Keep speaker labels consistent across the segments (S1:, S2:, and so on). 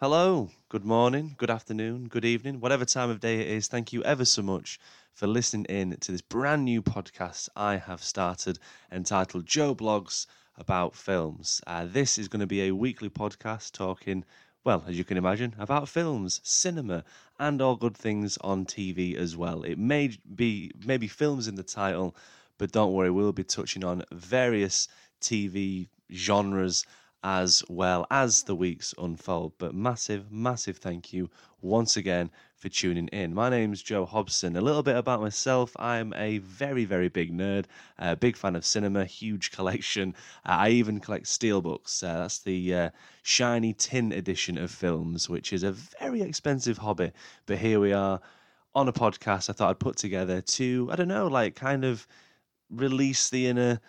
S1: Hello, good morning, good afternoon, good evening, whatever time of day it is. Thank you ever so much for listening in to this brand new podcast I have started entitled Joe Blogs About Films. Uh, this is going to be a weekly podcast talking, well, as you can imagine, about films, cinema, and all good things on TV as well. It may be maybe films in the title, but don't worry, we'll be touching on various TV genres as well as the weeks unfold. But massive, massive thank you once again for tuning in. My name's Joe Hobson. A little bit about myself I'm a very, very big nerd, a big fan of cinema, huge collection. Uh, I even collect steelbooks. Uh, that's the uh, shiny tin edition of films, which is a very expensive hobby. But here we are on a podcast I thought I'd put together to, I don't know, like kind of release the inner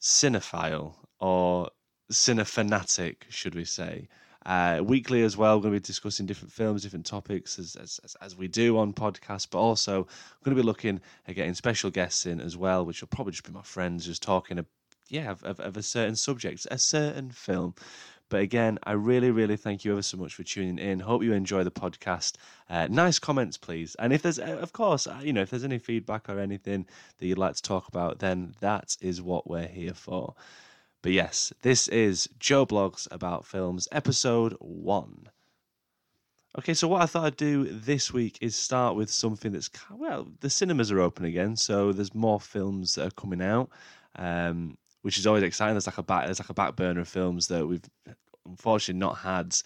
S1: cinephile or cinefanatic, should we say. Uh, weekly as well, we're going to be discussing different films, different topics as, as, as we do on podcasts, but also we're going to be looking at getting special guests in as well, which will probably just be my friends just talking, of, yeah, of, of, of a certain subject, a certain film. But again, I really, really thank you ever so much for tuning in. Hope you enjoy the podcast. Uh, nice comments, please. And if there's, of course, uh, you know, if there's any feedback or anything that you'd like to talk about, then that is what we're here for. But yes, this is Joe Blogs About Films, episode one. Okay, so what I thought I'd do this week is start with something that's well, the cinemas are open again, so there's more films that are coming out, um, which is always exciting. There's like a back, there's like a back burner of films that we've unfortunately not had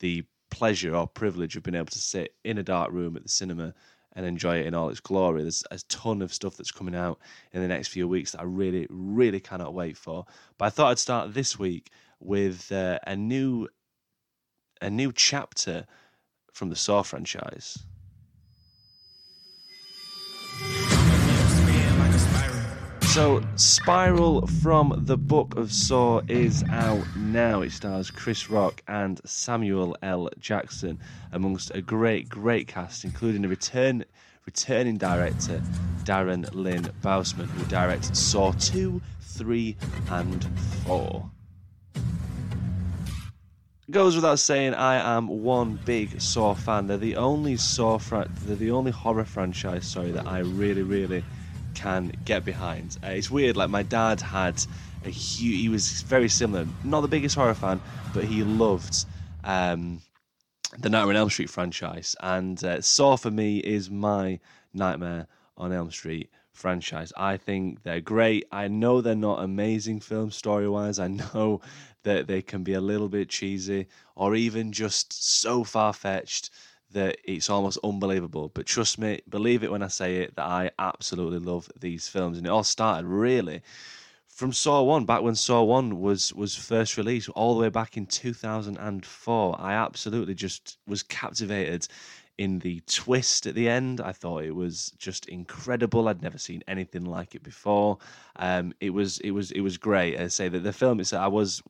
S1: the pleasure or privilege of being able to sit in a dark room at the cinema and enjoy it in all its glory. There's a ton of stuff that's coming out in the next few weeks that I really, really cannot wait for. But I thought I'd start this week with uh, a new, a new chapter from the Saw franchise. So, Spiral from the Book of Saw is out now. It stars Chris Rock and Samuel L. Jackson, amongst a great, great cast, including a return returning director, Darren Lynn Bousman, who directed Saw 2, 3, and 4. Goes without saying, I am one big Saw fan. They're the only Saw, fra- they're the only horror franchise, sorry, that I really, really can get behind. Uh, it's weird. Like my dad had a huge. He was very similar. Not the biggest horror fan, but he loved um, the Nightmare on Elm Street franchise. And uh, Saw for me is my Nightmare on Elm Street franchise. I think they're great. I know they're not amazing film story wise. I know that they can be a little bit cheesy or even just so far fetched that it's almost unbelievable. But trust me, believe it when I say it, that I absolutely love these films. And it all started really from Saw One, back when Saw One was was first released, all the way back in two thousand and four. I absolutely just was captivated in the twist at the end. I thought it was just incredible. I'd never seen anything like it before. Um, it was it was it was great. I say that the film is I was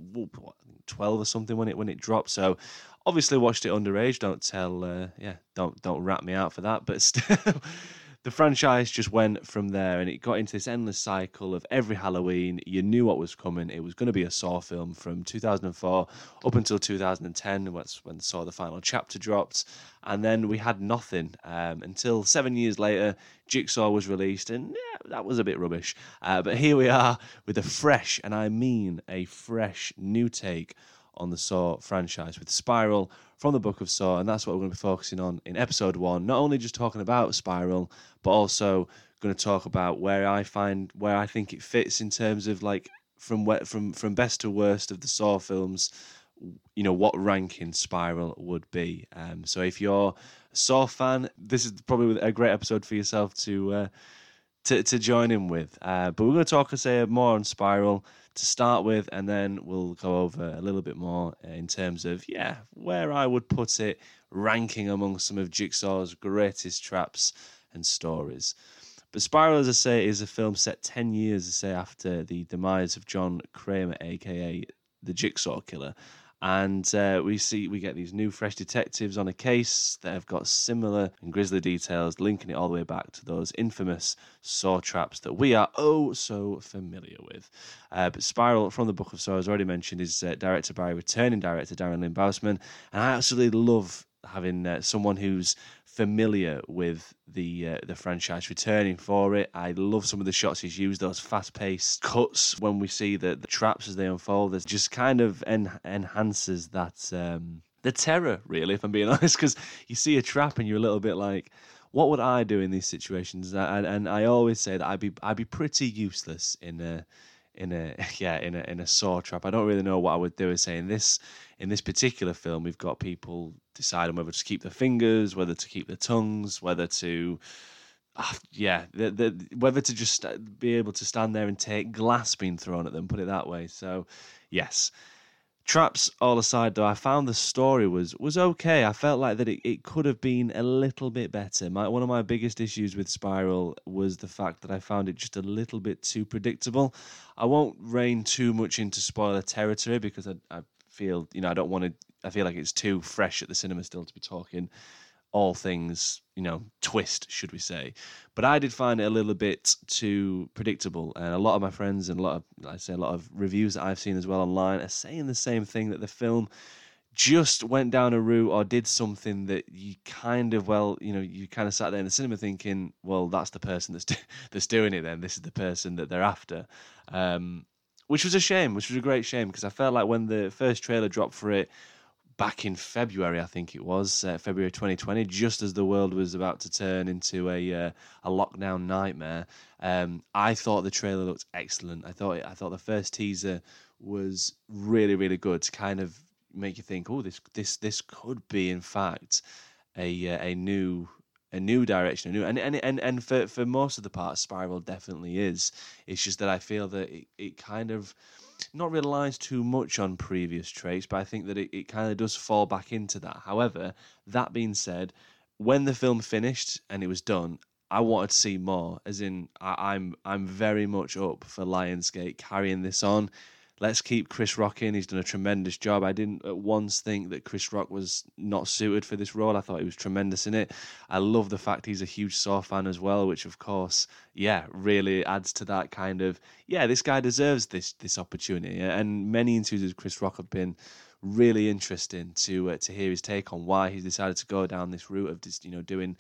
S1: twelve or something when it when it dropped. So obviously watched it underage. Don't tell, uh, yeah, don't don't rat me out for that. But still, the franchise just went from there, and it got into this endless cycle of every Halloween. You knew what was coming. It was going to be a Saw film from 2004 up until 2010, when Saw the final chapter dropped, and then we had nothing um, until seven years later. Jigsaw was released, and yeah, that was a bit rubbish. Uh, but here we are with a fresh, and I mean a fresh new take on the Saw franchise with Spiral from the Book of Saw, and that's what we're going to be focusing on in episode one. Not only just talking about Spiral, but also going to talk about where I find where I think it fits in terms of like from where, from from best to worst of the Saw films. You know what ranking Spiral would be. Um, so if you're a Saw fan, this is probably a great episode for yourself to. Uh, to, to join in with. Uh, but we're going to talk, I say, more on Spiral to start with, and then we'll go over a little bit more in terms of, yeah, where I would put it, ranking among some of Jigsaw's greatest traps and stories. But Spiral, as I say, is a film set 10 years, I say, after the demise of John Kramer, aka the Jigsaw Killer. And uh, we see we get these new fresh detectives on a case that have got similar and grisly details, linking it all the way back to those infamous saw traps that we are oh so familiar with. Uh, but Spiral from the Book of Saw, as already mentioned, is uh, directed by returning director Darren Lynn Bousman, and I absolutely love having uh, someone who's familiar with the uh, the franchise returning for it. I love some of the shots he's used, those fast paced cuts when we see the, the traps as they unfold. It just kind of en- enhances that um, the terror, really, if I'm being honest, because you see a trap and you're a little bit like. What would I do in these situations? And, and I always say that I'd be I'd be pretty useless in a in a yeah in a in a saw trap. I don't really know what I would do. Is saying this in this particular film, we've got people deciding whether to keep their fingers, whether to keep their tongues, whether to uh, yeah, the, the, whether to just be able to stand there and take glass being thrown at them. Put it that way. So yes. Traps all aside, though, I found the story was was okay. I felt like that it, it could have been a little bit better. My one of my biggest issues with Spiral was the fact that I found it just a little bit too predictable. I won't rein too much into spoiler territory because I, I feel you know I don't want to. I feel like it's too fresh at the cinema still to be talking all things, you know, twist, should we say. But I did find it a little bit too predictable. And a lot of my friends and a lot of, I say, a lot of reviews that I've seen as well online are saying the same thing that the film just went down a route or did something that you kind of, well, you know, you kind of sat there in the cinema thinking, well, that's the person that's, do- that's doing it then. This is the person that they're after. Um, which was a shame, which was a great shame because I felt like when the first trailer dropped for it, back in February, I think it was uh, February 2020, just as the world was about to turn into a uh, a lockdown nightmare. Um, I thought the trailer looked excellent. I thought I thought the first teaser was really really good to kind of make you think, oh, this this this could be in fact a uh, a new a new direction, a new and and and, and for for most of the part, Spiral definitely is. It's just that I feel that it, it kind of not relies too much on previous traits, but I think that it, it kind of does fall back into that. However, that being said, when the film finished and it was done, I wanted to see more. As in, I, I'm I'm very much up for Lionsgate carrying this on let's keep Chris Rock in. He's done a tremendous job. I didn't at once think that Chris Rock was not suited for this role. I thought he was tremendous in it. I love the fact he's a huge Saw fan as well, which of course, yeah, really adds to that kind of yeah, this guy deserves this this opportunity. And many interviews with Chris Rock have been really interesting to uh, to hear his take on why he's decided to go down this route of just you know doing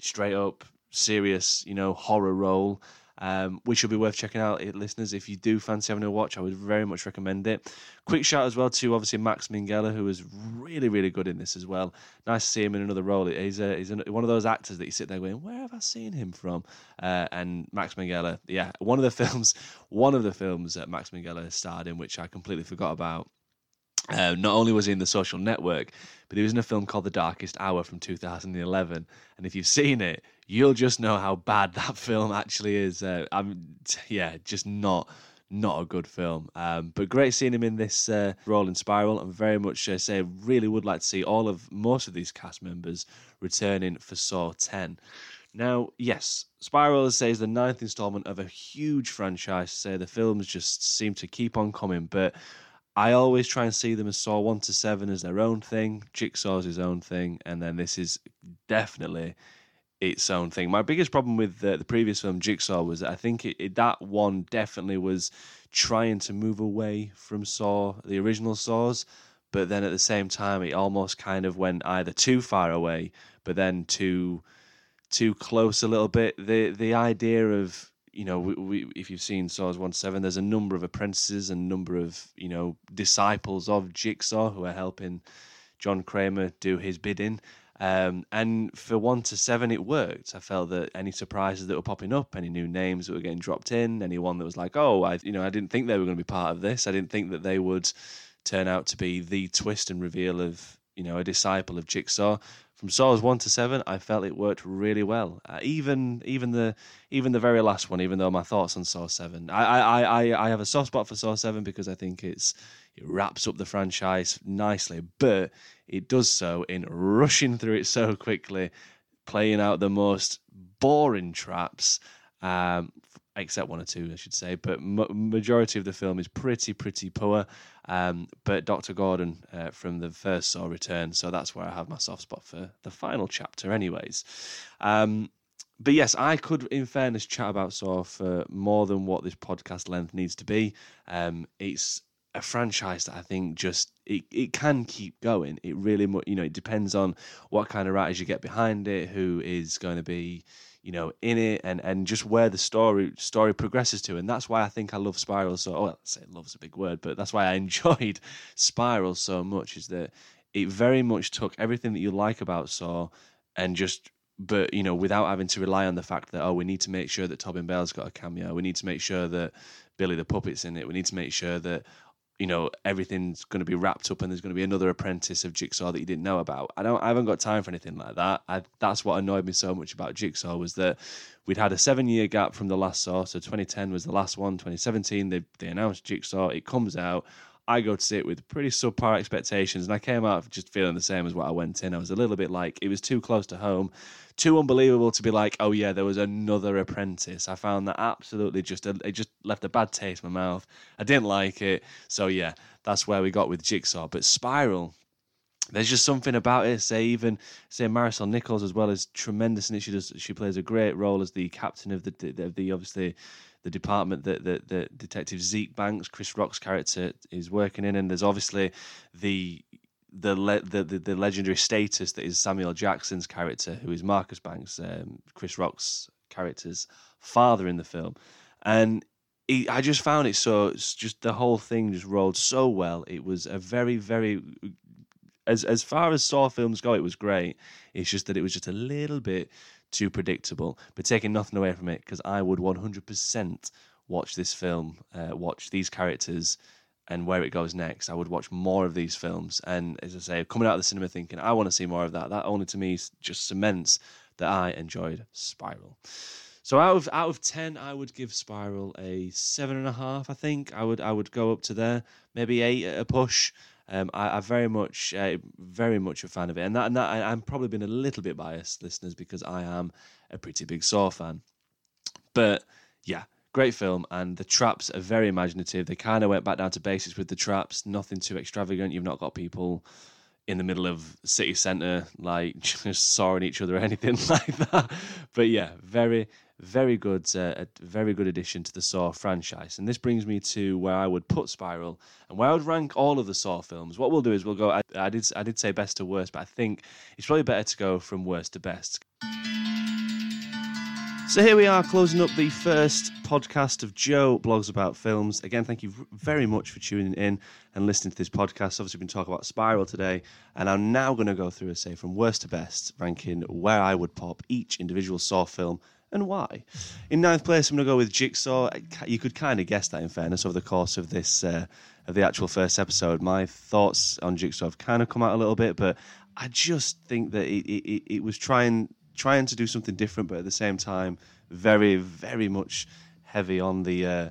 S1: straight up serious you know horror role um, which will be worth checking out, eh, listeners. If you do fancy having a watch, I would very much recommend it. Quick shout as well to obviously Max Minghella, who was really, really good in this as well. Nice to see him in another role. He's, a, he's one of those actors that you sit there going, where have I seen him from? Uh, and Max Minghella, yeah, one of the films, one of the films that Max Minghella starred in, which I completely forgot about. Uh, not only was he in the social network, but he was in a film called The Darkest Hour from 2011. And if you've seen it, you'll just know how bad that film actually is. Uh, I'm, yeah, just not not a good film. Um, but great seeing him in this uh, role in Spiral. I'm very much uh, say really would like to see all of most of these cast members returning for Saw 10. Now, yes, Spiral is the ninth installment of a huge franchise. Say the films just seem to keep on coming, but I always try and see them as Saw 1 to 7 as their own thing, Jigsaw's his own thing, and then this is definitely its own thing. My biggest problem with the, the previous film, Jigsaw, was I think it, it, that one definitely was trying to move away from Saw, the original Saws, but then at the same time, it almost kind of went either too far away, but then too too close a little bit. The the idea of you know, we, we, if you've seen Saws one seven, there's a number of apprentices and number of you know disciples of Jigsaw who are helping John Kramer do his bidding. Um, and for one to seven, it worked. I felt that any surprises that were popping up, any new names that were getting dropped in, anyone that was like, "Oh, I," you know, I didn't think they were going to be part of this. I didn't think that they would turn out to be the twist and reveal of you know a disciple of Jigsaw from Saws one to seven, I felt it worked really well. Uh, even even the even the very last one, even though my thoughts on Saw seven, I I, I I have a soft spot for Saw seven because I think it's it wraps up the franchise nicely, but it does so in rushing through it so quickly, playing out the most boring traps. Um, except one or two, I should say. But majority of the film is pretty, pretty poor. Um, but Dr. Gordon uh, from the first Saw return, so that's where I have my soft spot for the final chapter, anyways. Um, but yes, I could, in fairness, chat about Saw for more than what this podcast length needs to be. Um, it's a franchise that I think just it, it can keep going. It really, you know, it depends on what kind of writers you get behind it, who is going to be, you know, in it, and and just where the story story progresses to. And that's why I think I love Spiral so. Oh, I say love's a big word, but that's why I enjoyed Spiral so much. Is that it very much took everything that you like about Saw and just but you know, without having to rely on the fact that oh, we need to make sure that Tobin Bell's got a cameo, we need to make sure that Billy the puppet's in it, we need to make sure that you know everything's going to be wrapped up and there's going to be another apprentice of Jigsaw that you didn't know about. I don't, I haven't got time for anything like that. I, that's what annoyed me so much about Jigsaw was that we'd had a seven year gap from the last Saw, so 2010 was the last one. 2017 they they announced Jigsaw, it comes out. I go to see it with pretty subpar expectations, and I came out just feeling the same as what I went in. I was a little bit like it was too close to home too unbelievable to be like, oh yeah, there was another apprentice. I found that absolutely just a, it just left a bad taste in my mouth. I didn't like it. So yeah, that's where we got with Jigsaw. But Spiral, there's just something about it. Say even say Marisol Nichols as well as tremendous it. She does she plays a great role as the captain of the the, the obviously the department that the, the detective Zeke Banks, Chris Rock's character, is working in, and there's obviously the the, le- the, the, the legendary status that is Samuel Jackson's character, who is Marcus Banks, um, Chris Rock's character's father in the film, and he, I just found it so just the whole thing just rolled so well. It was a very very as as far as Saw films go, it was great. It's just that it was just a little bit too predictable, but taking nothing away from it because I would 100% watch this film, uh, watch these characters and where it goes next. I would watch more of these films. And as I say, coming out of the cinema thinking, I want to see more of that. That only to me just cements that I enjoyed Spiral. So out of out of ten, I would give Spiral a seven and a half. I think I would I would go up to there, maybe eight at a push. Um, I, I very much uh, very much a fan of it, and that and that I, I'm probably been a little bit biased, listeners, because I am a pretty big Saw fan. But yeah, Great film, and the traps are very imaginative. They kind of went back down to basics with the traps, nothing too extravagant. You've not got people in the middle of city centre like just sawing each other or anything like that. But yeah, very very good, uh, a very good addition to the Saw franchise. And this brings me to where I would put Spiral and where I would rank all of the Saw films. What we'll do is we'll go. I, I did I did say best to worst, but I think it's probably better to go from worst to best. So here we are closing up the first podcast of Joe Blogs About Films. Again, thank you very much for tuning in and listening to this podcast. Obviously, we've been talking about Spiral today, and I'm now going to go through a say from worst to best, ranking where I would pop each individual Saw film and why. In ninth place, I'm going to go with Jigsaw. You could kind of guess that, in fairness, over the course of this uh, of the actual first episode. My thoughts on Jigsaw have kind of come out a little bit, but I just think that it, it, it was trying trying to do something different, but at the same time, very, very much heavy on the uh,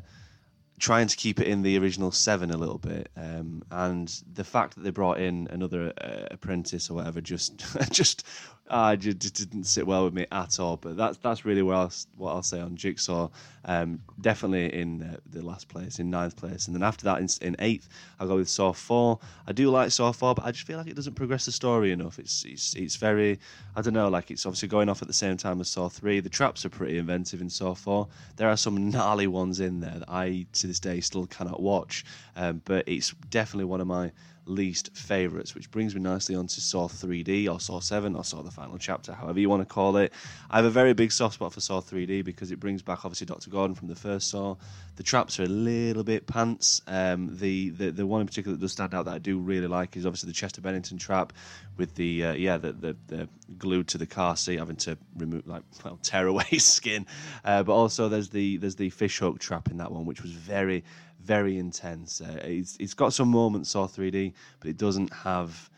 S1: trying to keep it in the original seven a little bit. Um, and the fact that they brought in another uh, apprentice or whatever just just uh, just didn't sit well with me at all. But that's that's really what I'll, what I'll say on Jigsaw. Um, definitely in uh, the last place, in ninth place, and then after that, in, in, eighth, I'll go with Saw Four. I do like Saw Four, but I just feel like it doesn't progress the story enough. It's it's it's very I don't know, like it's obviously going off at the same time as Saw Three. The traps are pretty inventive in Saw Four. There are some gnarly ones in there that I to this day still cannot watch, um, but it's definitely one of my least favourites, which brings me nicely onto Saw 3D or Saw 7 or Saw the Final Chapter, however you want to call it. I have a very big soft spot for Saw 3D because it brings back obviously Dr. Gordon from the first Saw. The traps are a little bit pants. Um, the, the the one in particular that does stand out that I do really like is obviously the Chester Bennington trap with the uh, yeah the, the, the glued to the car seat having to remove like well tear away skin, uh, but also there's the there's the fish hook trap in that one which was very very intense. Uh, it's it's got some moments Saw 3D, but it doesn't have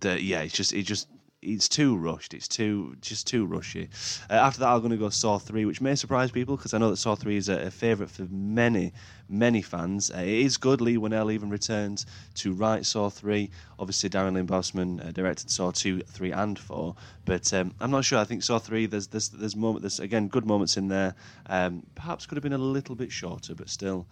S1: the yeah. It's just it just it's too rushed. It's too just too rushy. Uh, after that, I'm going to go Saw three, which may surprise people because I know that Saw three is a, a favourite for many many fans. Uh, it is good. Leigh Whannell even returned to write Saw three. Obviously, Darren Lynn Bousman uh, directed Saw two, three, and four. But um, I'm not sure. I think Saw three. There's there's there's moment. There's again good moments in there. Um, perhaps could have been a little bit shorter, but still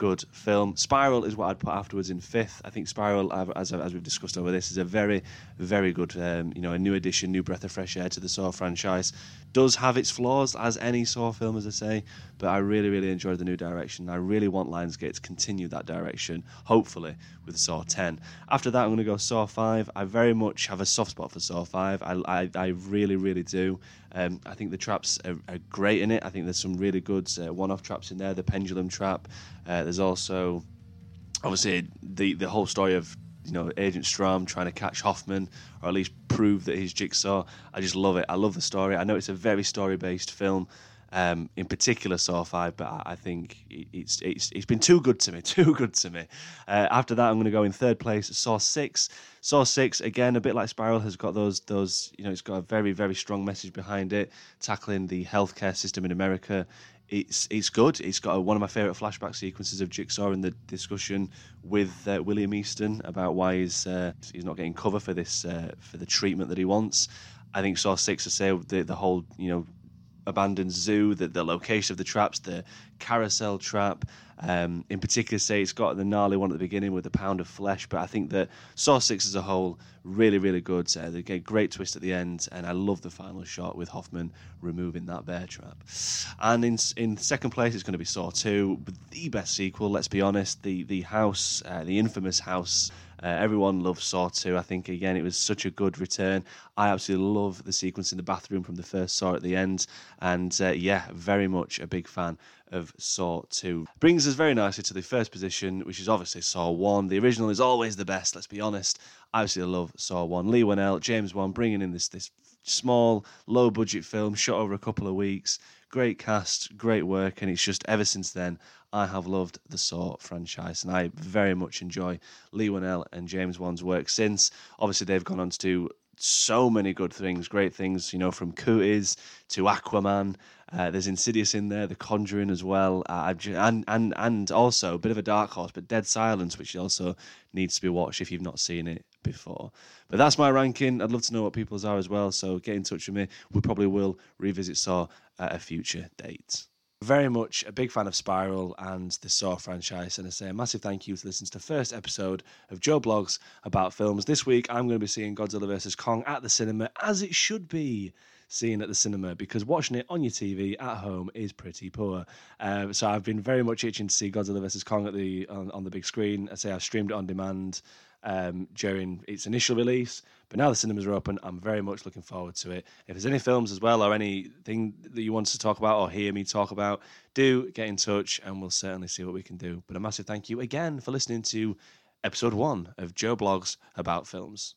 S1: good film. Spiral is what I'd put afterwards in fifth. I think Spiral, as, as we've discussed over this, is a very, very good, um, you know, a new addition, new breath of fresh air to the Saw franchise. Does have its flaws, as any Saw film, as I say, but I really, really enjoyed the new direction. I really want Lionsgate to continue that direction, hopefully, with Saw 10. After that, I'm going to go Saw 5. I very much have a soft spot for Saw 5. I, I, I really, really do. Um, I think the traps are, are, great in it. I think there's some really good uh, one-off traps in there. The pendulum trap. Uh, there's also obviously the the whole story of you know Agent Strahm trying to catch Hoffman or at least prove that he's Jigsaw. I just love it. I love the story. I know it's a very story-based film. Um, in particular, Saw Five, but I, think it's, it's it's been too good to me, too good to me. Uh, after that, I'm going to go in third place. Saw Six, Saw Six again, a bit like Spiral, has got those those you know it's got a very very strong message behind it, tackling the healthcare system in America. It's it's good. It's got a, one of my favourite flashback sequences of Jigsaw in the discussion with uh, William Easton about why he's uh, he's not getting cover for this uh, for the treatment that he wants. I think Saw Six, I say the the whole you know abandoned zoo, the, the location of the traps, the carousel trap. Um, in particular, say it's got the gnarly one at the beginning with the pound of flesh, but I think that Saw 6 as a whole, really, really good. Uh, they get great twist at the end, and I love the final shot with Hoffman removing that bear trap. And in in second place, it's going to be Saw 2, the best sequel, let's be honest. The, the house, uh, the infamous house uh, everyone loves Saw 2. I think, again, it was such a good return. I absolutely love the sequence in the bathroom from the first Saw at the end. And uh, yeah, very much a big fan of Saw 2. Brings us very nicely to the first position, which is obviously Saw 1. The original is always the best, let's be honest. I absolutely love Saw 1. Leigh Whannell, James Wan bringing in this, this small, low budget film shot over a couple of weeks. Great cast, great work, and it's just ever since then I have loved the Saw franchise, and I very much enjoy Leigh Whannell and James Wan's work since. Obviously, they've gone on to do so many good things, great things, you know, from Cooties to Aquaman. Uh, there's Insidious in there, The Conjuring as well, uh, and and and also a bit of a dark horse, but Dead Silence, which also needs to be watched if you've not seen it before. But that's my ranking. I'd love to know what people's are as well. So get in touch with me. We probably will revisit Saw at a future date very much a big fan of Spiral and the Saw franchise, and I say a massive thank you to listening to the first episode of Joe Blogs about films. This week, I'm going to be seeing Godzilla vs Kong at the cinema, as it should be seen at the cinema because watching it on your TV at home is pretty poor. Uh, so I've been very much itching to see Godzilla vs Kong at the on, on the big screen. I say I've streamed it on demand um, during its initial release. But now the cinemas are open, I'm very much looking forward to it. If there's any films as well or anything that you want to talk about or hear me talk about, do get in touch and we'll certainly see what we can do. But a massive thank you again for listening to episode one of Joe Blogs about films.